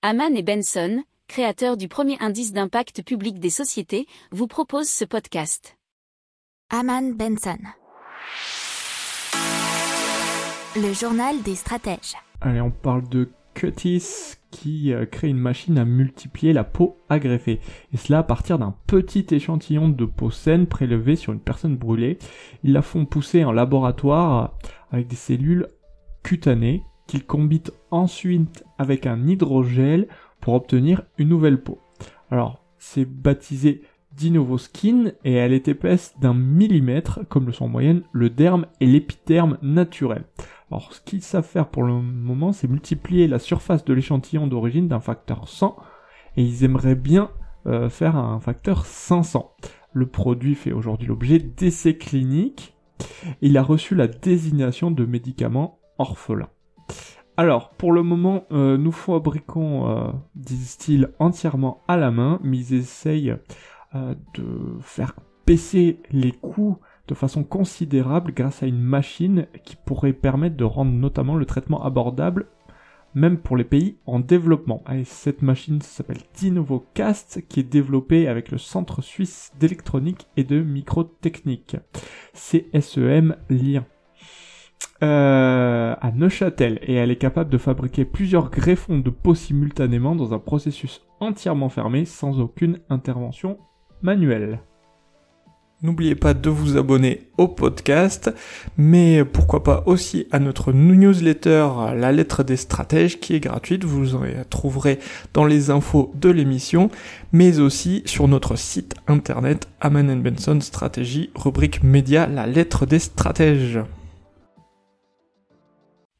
Haman et Benson, créateurs du premier indice d'impact public des sociétés, vous proposent ce podcast. Haman Benson. Le journal des stratèges. Allez, on parle de Cutis qui euh, crée une machine à multiplier la peau à greffer. Et cela à partir d'un petit échantillon de peau saine prélevé sur une personne brûlée. Ils la font pousser en laboratoire avec des cellules cutanées qu'ils combinent ensuite avec un hydrogel pour obtenir une nouvelle peau. Alors, c'est baptisé Skin et elle est épaisse d'un millimètre, comme le sont en moyenne le derme et l'épiderme naturel. Alors, ce qu'ils savent faire pour le moment, c'est multiplier la surface de l'échantillon d'origine d'un facteur 100 et ils aimeraient bien euh, faire un facteur 500. Le produit fait aujourd'hui l'objet d'essais cliniques. Il a reçu la désignation de médicament orphelin. Alors, pour le moment, euh, nous fabriquons, euh, disent-ils, entièrement à la main, mais ils essayent euh, de faire baisser les coûts de façon considérable grâce à une machine qui pourrait permettre de rendre notamment le traitement abordable même pour les pays en développement. Et cette machine s'appelle DinovoCast qui est développée avec le Centre Suisse d'électronique et de microtechnique, CSEM Lien. Euh, à Neuchâtel et elle est capable de fabriquer plusieurs greffons de peau simultanément dans un processus entièrement fermé sans aucune intervention manuelle. N'oubliez pas de vous abonner au podcast, mais pourquoi pas aussi à notre newsletter La lettre des stratèges qui est gratuite, vous en trouverez dans les infos de l'émission, mais aussi sur notre site internet Aman Benson Stratégie, rubrique média La lettre des stratèges.